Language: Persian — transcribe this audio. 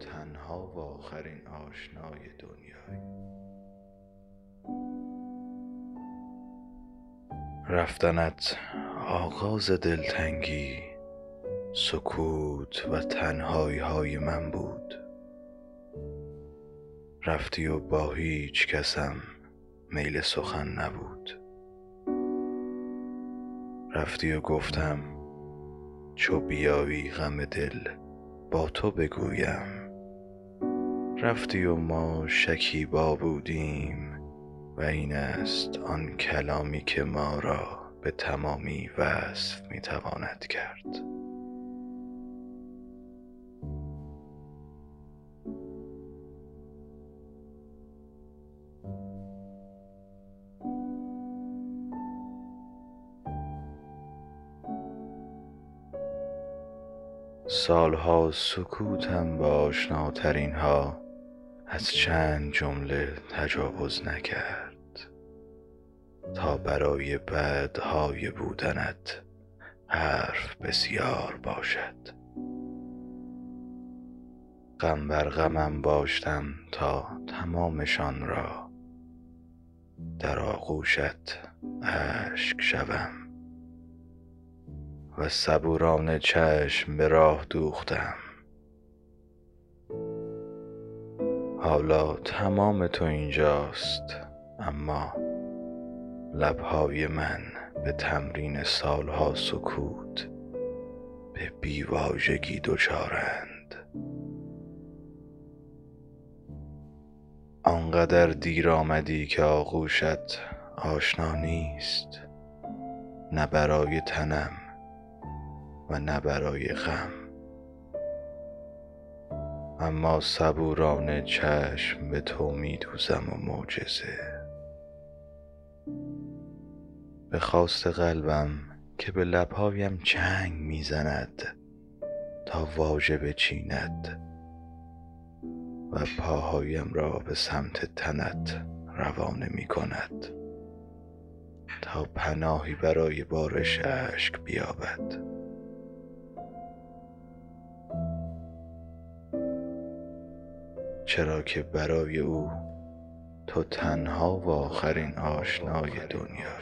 تنها و آخرین آشنای دنیایی. رفتنت آغاز دلتنگی سکوت و تنهایی های من بود. رفتی و با هیچ کسم میل سخن نبود. رفتی و گفتم چو بیایی غم دل با تو بگویم. رفتی و ما شکیبا بودیم و این است آن کلامی که ما را به تمامی وصف می تواند کرد. سالها سکوتم با آشناترین ها از چند جمله تجاوز نکرد. تا برای بعدهای بودنت حرف بسیار باشد. غم بر غمم باشتم تا تمامشان را. در آغوشت اشک شوم. و صبورانه چشم به راه دوختم. حالا تمام تو اینجاست اما لبهای من به تمرین سالها سکوت به بی واژگی دچارند. آنقدر دیر آمدی که آغوشت آشنا نیست نه برای تنم و نه برای غم. اما صبورانه چشم به تو می دوزم و معجزه. به خواست قلبم که به لبهایم چنگ می زند تا واژه بچیند و پاهایم را به سمت تنت روانه می کند تا پناهی برای بارش اشک بیابد. چرا که برای او تو تنها و آخرین آشنای دنیا